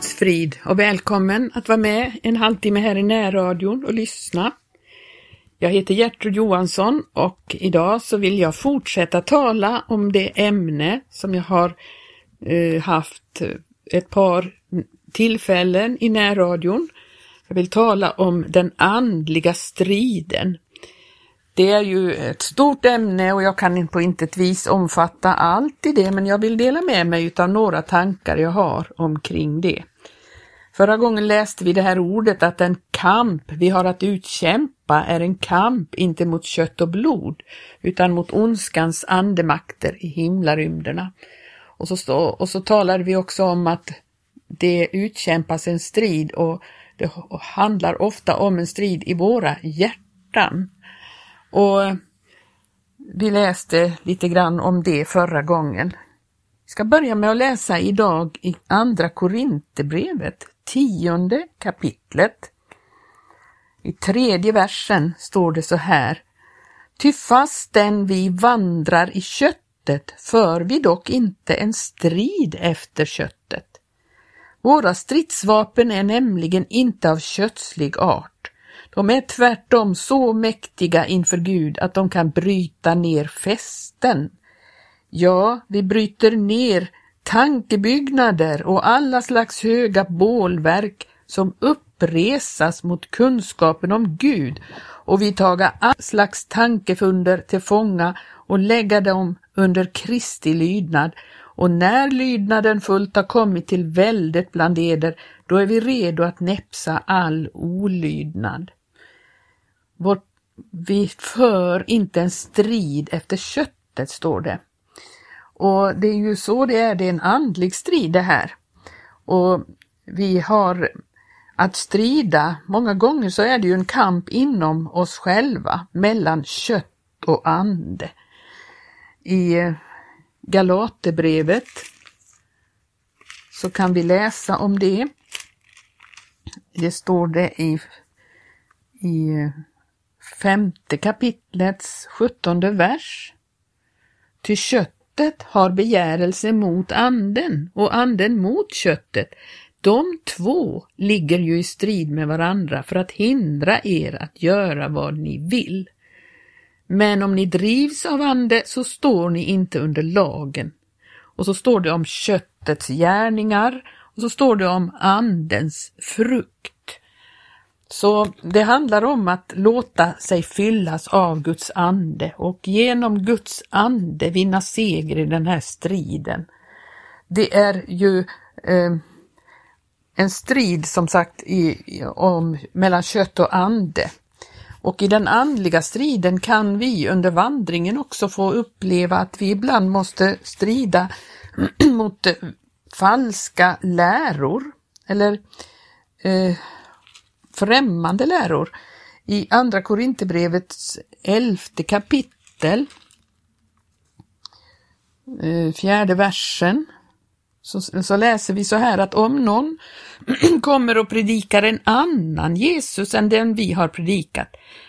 Guds frid och välkommen att vara med en halvtimme här i närradion och lyssna. Jag heter Gertrud Johansson och idag så vill jag fortsätta tala om det ämne som jag har eh, haft eh, ett par tillfällen i närradion. Jag vill tala om den andliga striden. Det är ju ett stort ämne och jag kan på intet vis omfatta allt i det, men jag vill dela med mig av några tankar jag har omkring det. Förra gången läste vi det här ordet att en kamp vi har att utkämpa är en kamp inte mot kött och blod, utan mot ondskans andemakter i himlarymderna. Och så, stå, och så talade vi också om att det utkämpas en strid och det handlar ofta om en strid i våra hjärtan. Och vi läste lite grann om det förra gången. Vi ska börja med att läsa idag i Andra Korinthierbrevet, tionde kapitlet. I tredje versen står det så här. Ty fastän vi vandrar i köttet för vi dock inte en strid efter köttet. Våra stridsvapen är nämligen inte av kötslig art. De är tvärtom så mäktiga inför Gud att de kan bryta ner fästen. Ja, vi bryter ner tankebyggnader och alla slags höga bålverk som uppresas mot kunskapen om Gud och vi taga all slags tankefunder till fånga och lägga dem under Kristi lydnad och när lydnaden fullt har kommit till väldet bland eder, då är vi redo att näpsa all olydnad. Vårt, vi för inte en strid efter köttet, står det. Och det är ju så det är, det är en andlig strid det här. Och vi har att strida, många gånger så är det ju en kamp inom oss själva, mellan kött och ande. I eh, Galaterbrevet så kan vi läsa om det. Det står det i, i femte kapitlets sjuttonde vers. Ty köttet har begärelse mot anden och anden mot köttet. De två ligger ju i strid med varandra för att hindra er att göra vad ni vill. Men om ni drivs av ande så står ni inte under lagen. Och så står det om köttets gärningar och så står det om andens frukt. Så det handlar om att låta sig fyllas av Guds ande och genom Guds ande vinna seger i den här striden. Det är ju eh, en strid som sagt i, om, mellan kött och ande. Och i den andliga striden kan vi under vandringen också få uppleva att vi ibland måste strida mot falska läror eller eh, främmande läror. I Andra Korinthierbrevets elfte kapitel, eh, fjärde versen, så, så, läser vi så här att om någon kommer och predikar en annan Jesus än den vi har predikat,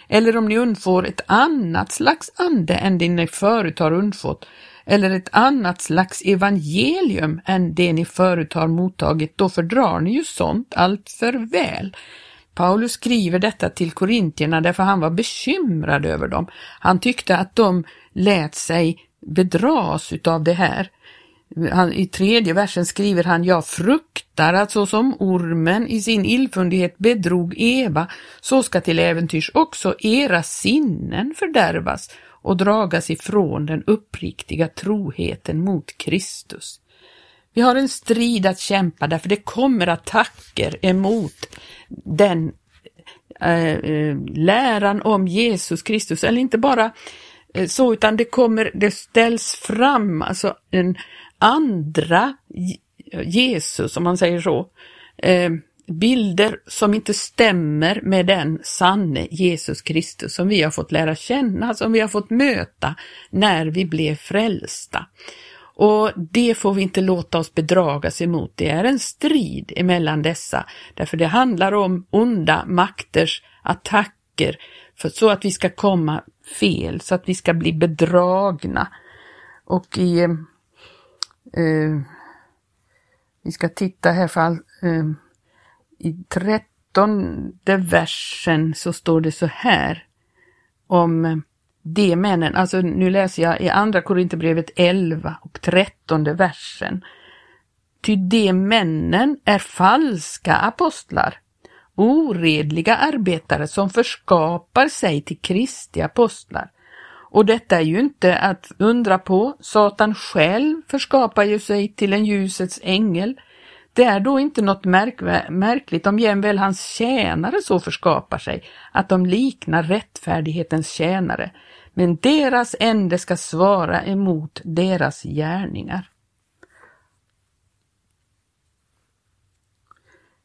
eller om ni undfår ett annat slags ande än det ni förut har undfått, eller ett annat slags evangelium än det ni förut har mottagit, då fördrar ni ju sånt allt för väl. Paulus skriver detta till korintierna därför han var bekymrad över dem. Han tyckte att de lät sig bedras utav det här. Han, I tredje versen skriver han, jag fruktar att så som ormen i sin illfundighet bedrog Eva, så ska till äventyrs också era sinnen fördärvas och dragas ifrån den uppriktiga troheten mot Kristus. Vi har en strid att kämpa därför det kommer attacker emot den eh, eh, läran om Jesus Kristus, eller inte bara eh, så, utan det kommer, det ställs fram alltså en andra Jesus, om man säger så, eh, bilder som inte stämmer med den sanne Jesus Kristus som vi har fått lära känna, som vi har fått möta när vi blev frälsta. Och det får vi inte låta oss bedragas emot. Det är en strid emellan dessa, därför det handlar om onda makters attacker för, så att vi ska komma fel, så att vi ska bli bedragna. Och i... Eh, eh vi ska titta här för eh, i trettonde versen så står det så här om eh, de männen, alltså nu läser jag i andra Korinthierbrevet 11 och 13 versen. Ty de männen är falska apostlar, oredliga arbetare som förskapar sig till Kristi apostlar. Och detta är ju inte att undra på, Satan själv förskapar ju sig till en ljusets ängel. Det är då inte något märk märkligt om jämväl hans tjänare så förskapar sig, att de liknar rättfärdighetens tjänare, men deras ände ska svara emot deras gärningar.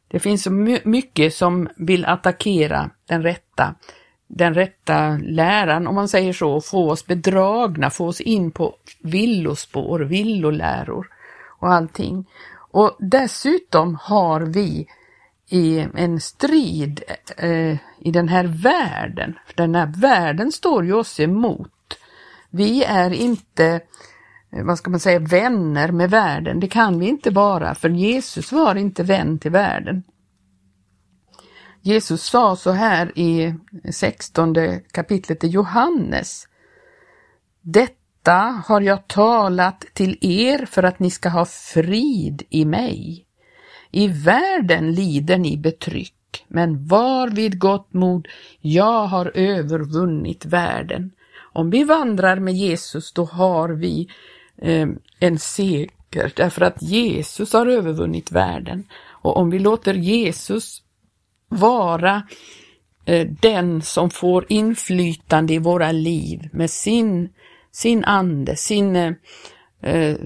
Det finns så mycket som vill attackera den rätta, den rätta läran, om man säger så, få oss bedragna, få oss in på villospår, villoläror och allting. Och dessutom har vi i en strid eh, i den här världen. För den här världen står ju oss emot. Vi är inte, eh, vad ska man säga, vänner med världen. Det kan vi inte vara, för Jesus var inte vän till världen. Jesus sa så här i 16 kapitlet i Johannes. Detta har jag talat till er för att ni ska ha frid i mig. I världen lider ni betryck, men var vid gott mod, jag har övervunnit världen. Om vi vandrar med Jesus, då har vi eh, en seger, därför att Jesus har övervunnit världen. Och om vi låter Jesus vara eh, den som får inflytande i våra liv med sin, sin ande, sin eh, eh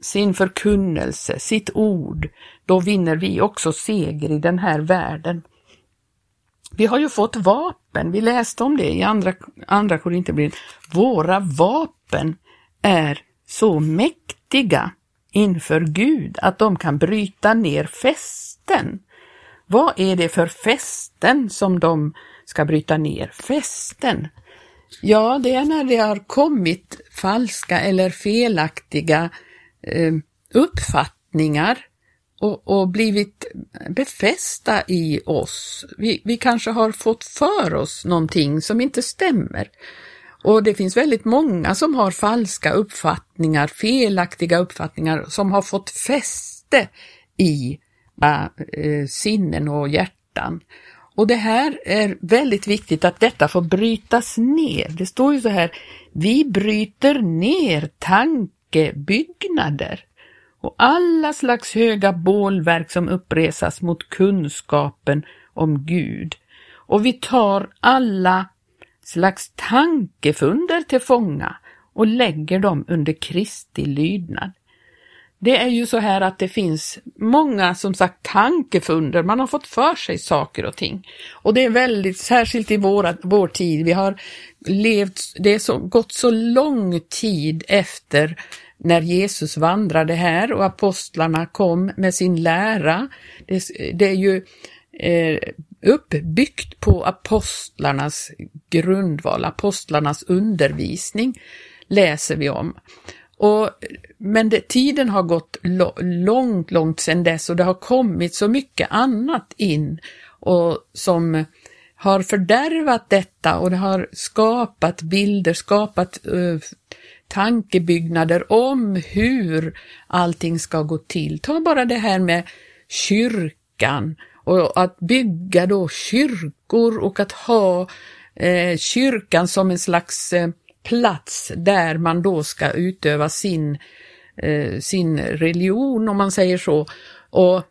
sin förkunnelse, sitt ord, då vinner vi också seger i den här världen. Vi har ju fått vapen, vi läste om det i andra, andra Korinthierbrevet. Våra vapen är så mäktiga inför Gud att de kan bryta ner fästen. Vad är det för fästen som de ska bryta ner? Fästen? Ja, det är när det har kommit falska eller felaktiga eh, Eh, uppfattningar och, och, blivit befästa i oss. Vi, vi kanske har fått för oss någonting som inte stämmer. Och det finns väldigt många som har falska uppfattningar, felaktiga uppfattningar som har fått fäste i äh, sinnen och hjärtan. Och det här är väldigt viktigt att detta får brytas ner. Det står ju så här, vi bryter ner tankebyggnader och alla slags höga bålverk som uppresas mot kunskapen om Gud. Och vi tar alla slags tankefunder till fånga och lägger dem under Kristi lydnad. Det är ju så här att det finns många, som sagt, tankefunder. Man har fått för sig saker och ting. Och det är väldigt, särskilt i våra, vår tid, vi har levt, det är så, gått så lång tid efter när Jesus vandrade här och apostlarna kom med sin lära. Det, det är ju eh, uppbyggt på apostlarnas grundval, apostlarnas undervisning läser vi om. Och, men det, tiden har gått långt, långt sedan dess och det har kommit så mycket annat in och som har fördärvat detta och det har skapat bilder, skapat uh, tankebyggnader om hur allting ska gå till. Ta bara det här med kyrkan och att bygga då kyrkor och att ha eh, kyrkan som en slags eh, plats där man då ska utöva sin, eh, sin religion om man säger så. Och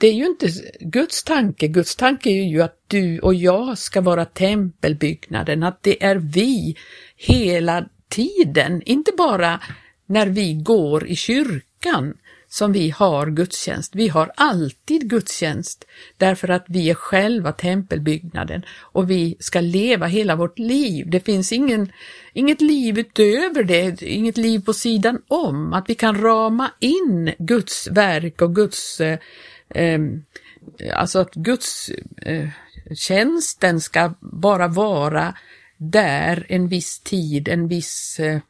det är ju inte Guds tanke. Guds tanke är ju att du och jag ska vara tempelbyggnaden, att det är vi hela tiden, inte bara när vi går i kyrkan som vi har gudstjänst. Vi har alltid gudstjänst därför att vi är själva tempelbyggnaden och vi ska leva hela vårt liv. Det finns ingen, inget liv utöver det, inget liv på sidan om, att vi kan rama in Guds verk och Guds, eh, eh, alltså att Guds eh, tjänsten ska bara vara där en viss tid, en viss, eh,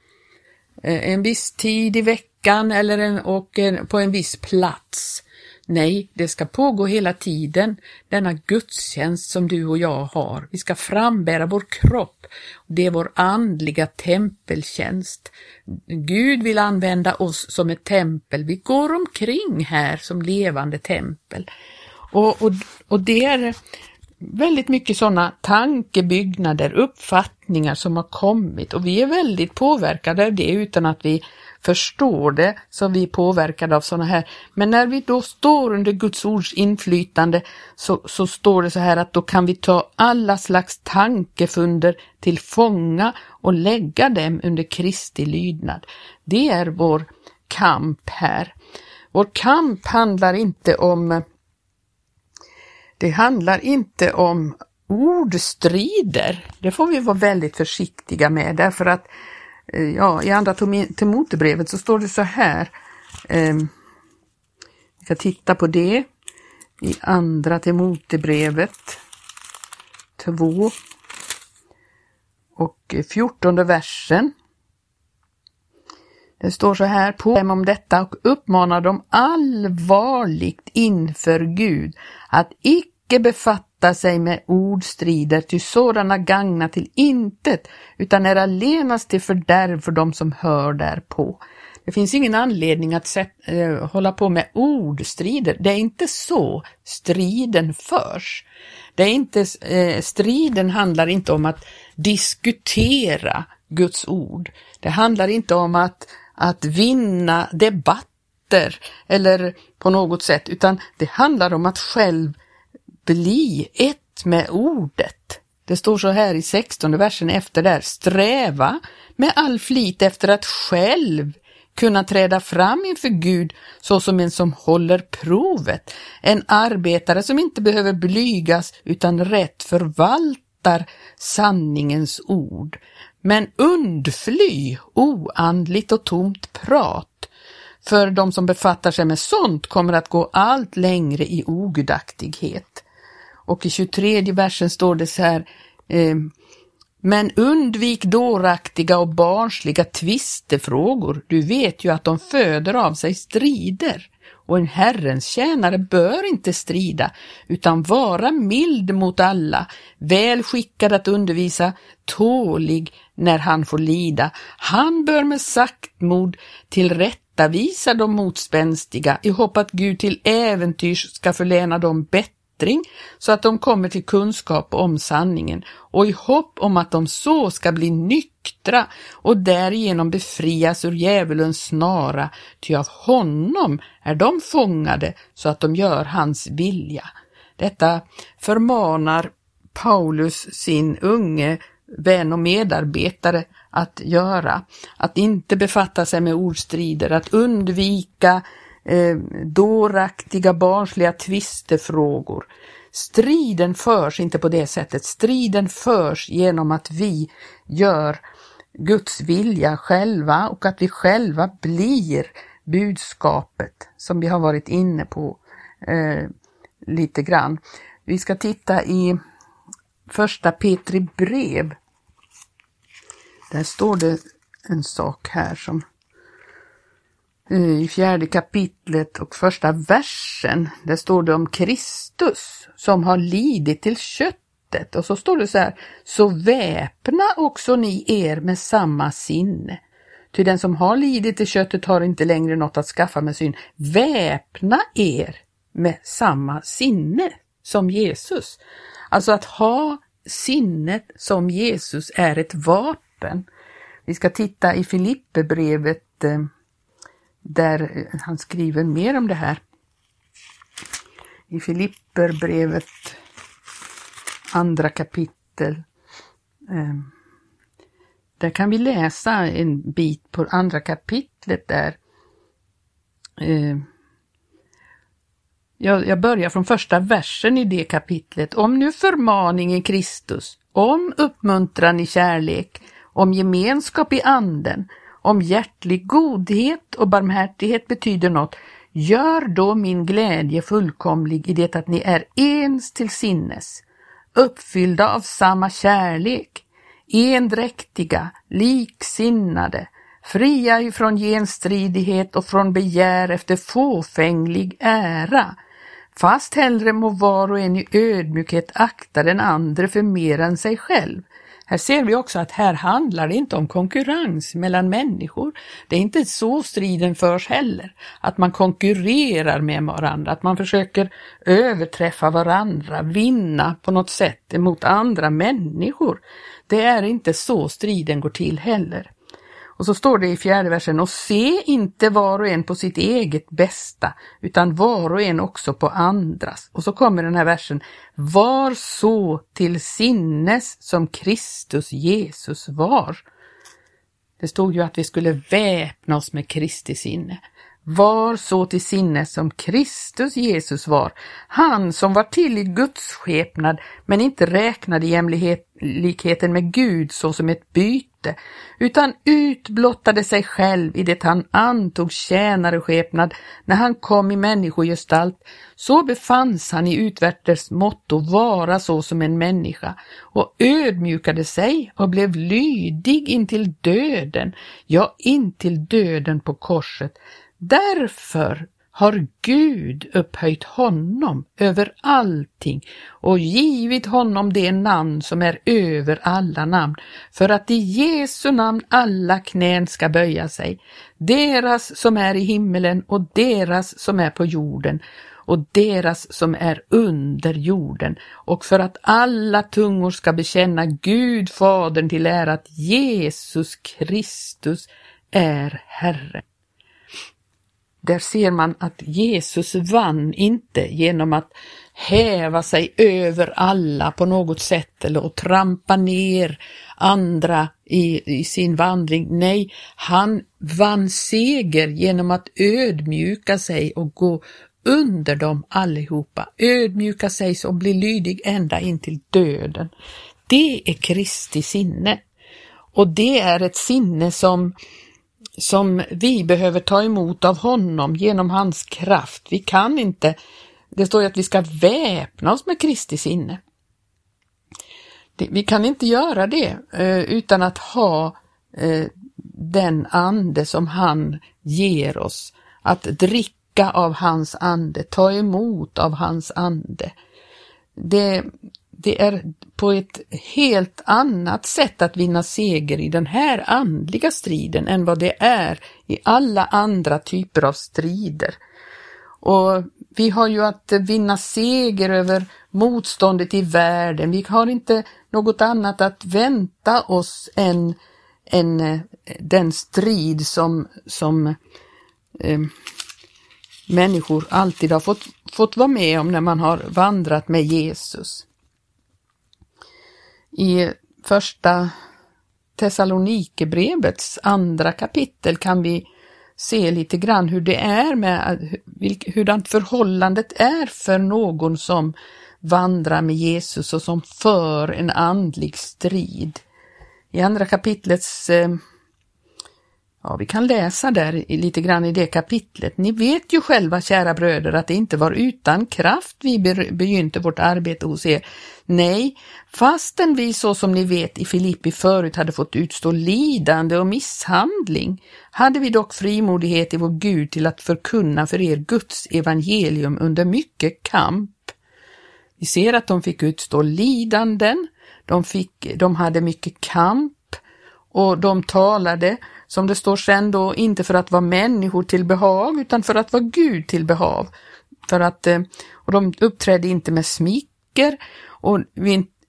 eh en viss tid i veckan eller en, och en, på en viss plats. Nej, det ska pågå hela tiden, denna gudstjänst som du och jag har. Vi ska frambära vår kropp. Det är vår andliga tempeltjänst. Gud vill använda oss som ett tempel. Vi går omkring här som levande tempel. Och, och, och det är väldigt mycket sådana tankebyggnader, uppfattningar som har kommit och vi är väldigt påverkade av det utan att vi förstår det, så vi är påverkade av sådana här. Men när vi då står under Guds ords inflytande så, så står det så här att då kan vi ta alla slags tankefunder till fånga och lägga dem under Kristi lydnad. Det är vår kamp här. Vår kamp handlar inte om det handlar inte om ordstrider. Det får vi vara väldigt försiktiga med därför att eh, ja, i andra Timotebrevet så står det så här. Eh, vi ska titta på det i andra Timotebrevet 2 och 14 versen. Det står så här, på dem om detta och uppmanar dem allvarligt inför Gud att icke befatta sig med ordstrider, ty sådana gagna till intet, utan är allenast till fördärv för dem som hör därpå. Det finns ingen anledning att sätta, eh, hålla på med ordstrider. Det är inte så striden förs. Det är inte, eh, striden handlar inte om att diskutera Guds ord. Det handlar inte om att att vinna debatter eller på något sätt, utan det handlar om att själv bli ett med ordet. Det står så här i 16 versen efter där, sträva med all flit efter att själv kunna träda fram inför Gud såsom en som håller provet, en arbetare som inte behöver blygas utan rätt förvaltar sanningens ord. Men undfly oandligt och tomt prat, för de som befattar sig med sånt kommer att gå allt längre i ogudaktighet. Och i 23 versen står det så här, eh, men undvik dåraktiga och barnsliga tvistefrågor. Du vet ju att de föder av sig strider och en Herrens tjänare bör inte strida utan vara mild mot alla, väl skickad att undervisa, tålig när han får lida. Han bör med saktmod tillrättavisa de motspänstiga i hopp att Gud till äventyrs ska förläna dem bättre så att de kommer till kunskap om sanningen och i hopp om att de så ska bli nyktra och därigenom befrias ur djävulens snara, ty av honom är de fångade så att de gör hans vilja. Detta förmanar Paulus sin unge vän och medarbetare att göra, att inte befatta sig med ordstrider, att undvika eh, dåraktiga barnsliga tvistefrågor. Striden förs inte på det sättet, striden förs genom att vi gör Guds vilja själva och att vi själva blir budskapet som vi har varit inne på eh, lite grann. Vi ska titta i första Petri brev. Där står det en sak här som i fjärde kapitlet och första versen, där står det om Kristus som har lidit till köttet och så står det så här, så väpna också ni er med samma sinne. Ty den som har lidit till köttet har inte längre något att skaffa med syn. Väpna er med samma sinne som Jesus. Alltså att ha sinnet som Jesus är ett vapen. Vi ska titta i Filipperbrevet eh, där han skriver mer om det här. I Filipperbrevet andra kapitel. Ehm, där kan vi läsa en bit på andra kapitlet där. Ehm, jag börjar från första versen i det kapitlet. Om nu förmaning i Kristus, om uppmuntran i kärlek, om gemenskap i anden, om hjärtlig godhet och barmhärtighet betyder något, gör då min glädje fullkomlig i det att ni är ens till sinnes, uppfyllda av samma kärlek, endräktiga, liksinnade, fria ifrån genstridighet och från begär efter fåfänglig ära. Fast hellre må var och en i ödmjukhet akta den andre för mer än sig själv. Här ser vi också att här handlar det inte om konkurrens mellan människor. Det är inte så striden förs heller, att man konkurrerar med varandra, att man försöker överträffa varandra, vinna på något sätt emot andra människor. Det är inte så striden går till heller. Och så står det i fjärde versen, och se inte var och en på sitt eget bästa, utan var och en också på andras. Och så kommer den här versen, var så till sinnes som Kristus Jesus var. Det stod ju att vi skulle väpna oss med Kristi sinne. Var så till sinnes som Kristus Jesus var, han som var till i Guds skepnad men inte räknade jämlikheten med Gud såsom ett byte, utan utblottade sig själv i det han antog tjänareskepnad när han kom i människogestalt, så befanns han i utvärtes motto vara så som en människa och ödmjukade sig och blev lydig intill döden, ja intill döden på korset, Därför har Gud upphöjt honom över allting och givit honom det namn som är över alla namn, för att i Jesu namn alla knän ska böja sig, deras som är i himmelen och deras som är på jorden och deras som är under jorden och för att alla tungor ska bekänna Gud Fadern till ära att Jesus Kristus är Herre. Där ser man att Jesus vann inte genom att häva sig över alla på något sätt eller att trampa ner andra i, i sin vandring. Nej, han vann seger genom att ödmjuka sig och gå under dem allihopa, ödmjuka sig och bli lydig ända in till döden. Det är Kristi sinne. Och det är ett sinne som som vi behöver ta emot av honom genom hans kraft. Vi kan inte, det står ju att vi ska väpna oss med Kristi sinne. Vi kan inte göra det eh, utan att ha eh, den ande som han ger oss, att dricka av hans ande, ta emot av hans ande. Det, det är på ett helt annat sätt att vinna seger i den här andliga striden än vad det är i alla andra typer av strider. Och vi har ju att vinna seger över motståndet i världen. Vi har inte något annat att vänta oss än, än eh, den strid som, som eh, människor alltid har fått, fått vara med om när man har vandrat med Jesus. I första Thessalonikerbrevets andra kapitel kan vi se lite grann hur det är med hurdant förhållandet är för någon som vandrar med Jesus och som för en andlig strid. I andra kapitlets eh, Ja, vi kan läsa där lite grann i det kapitlet. Ni vet ju själva, kära bröder, att det inte var utan kraft vi begynte vårt arbete hos er. Nej, fastän vi så som ni vet i Filippi förut hade fått utstå lidande och misshandling, hade vi dock frimodighet i vår Gud till att förkunna för er Guds evangelium under mycket kamp. Vi ser att de fick utstå lidanden, de, fick, de hade mycket kamp och de talade som det står sen då, inte för att vara människor till behag utan för att vara Gud till behag. För att, eh, och de uppträdde inte med smicker och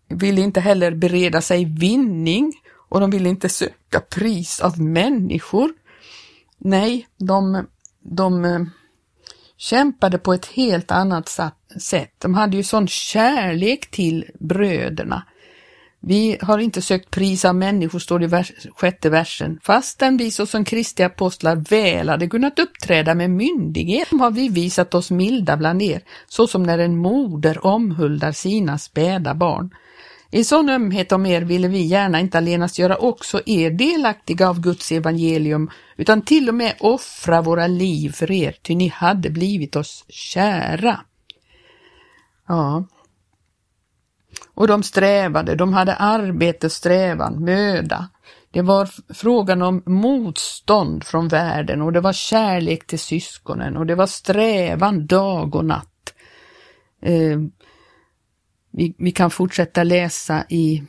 ville inte heller bereda sig vinning och de ville inte söka pris av människor. Nej, de, de eh, kämpade på ett helt annat sätt. De hade ju sån kärlek till bröderna vi har inte sökt pris av människor, står det i vers, sjätte versen, fastän vi såsom Kristi apostlar väl hade kunnat uppträda med myndighet har vi visat oss milda bland er, såsom när en moder omhuldar sina späda barn. I sån ömhet om er ville vi gärna inte allenast göra också er delaktiga av Guds evangelium, utan till och med offra våra liv för er, ty ni hade blivit oss kära. Ja, och de strävade, de hade arbete, strävan, möda. Det var frågan om motstånd från världen och det var kärlek till syskonen och det var strävan dag och natt. Eh, vi, vi kan fortsätta läsa i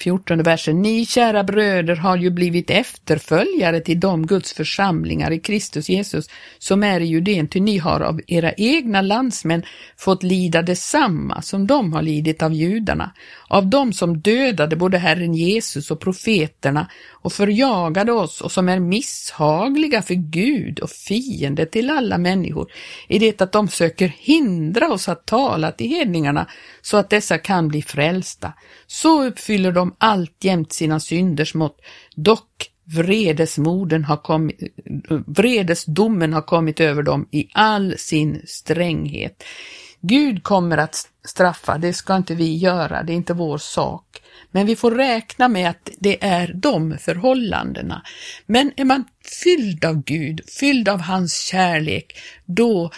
14 versen. Ni kära bröder har ju blivit efterföljare till de Guds församlingar i Kristus Jesus som är i Judeen, ty ni har av era egna landsmän fått lida detsamma som de har lidit av judarna, av dem som dödade både Herren Jesus och profeterna och förjagade oss och som är misshagliga för Gud och fiende till alla människor, i det att de söker hindra oss att tala till hedningarna så att dessa kan bli frälsta. Så uppfyller de alltjämt sina synders mått, dock har kommit, vredesdomen har kommit över dem i all sin stränghet. Gud kommer att straffa, det ska inte vi göra, det är inte vår sak. Men vi får räkna med att det är de förhållandena. Men är man fylld av Gud, fylld av hans kärlek, då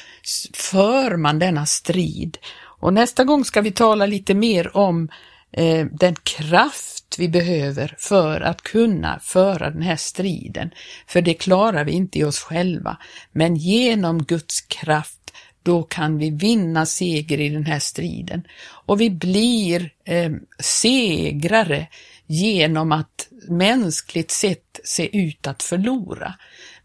för man denna strid. Och nästa gång ska vi tala lite mer om eh, den kraft vi behöver för att kunna föra den här striden. För det klarar vi inte i oss själva. Men genom Guds kraft då kan vi vinna seger i den här striden. Och vi blir eh, segrare genom att mänskligt sett se ut att förlora.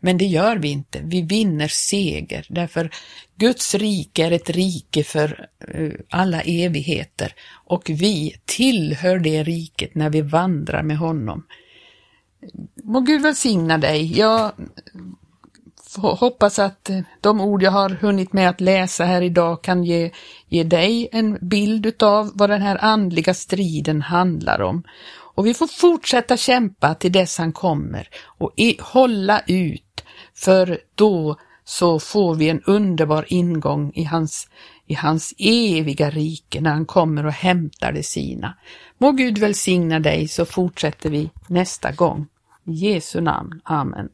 Men det gör vi inte, vi vinner seger därför Guds rike är ett rike för eh, alla evigheter och vi tillhör det riket när vi vandrar med honom. Må Gud välsigna dig. Jag hoppas att de ord jag har hunnit med att läsa här idag kan ge, ge dig en bild av vad den här andliga striden handlar om. Och vi får fortsätta kämpa till dess han kommer och i, hålla ut, för då så får vi en underbar ingång i hans, i hans eviga rike när han kommer och hämtar det sina. Må Gud välsigna dig så fortsätter vi nästa gång. I Jesu namn. Amen.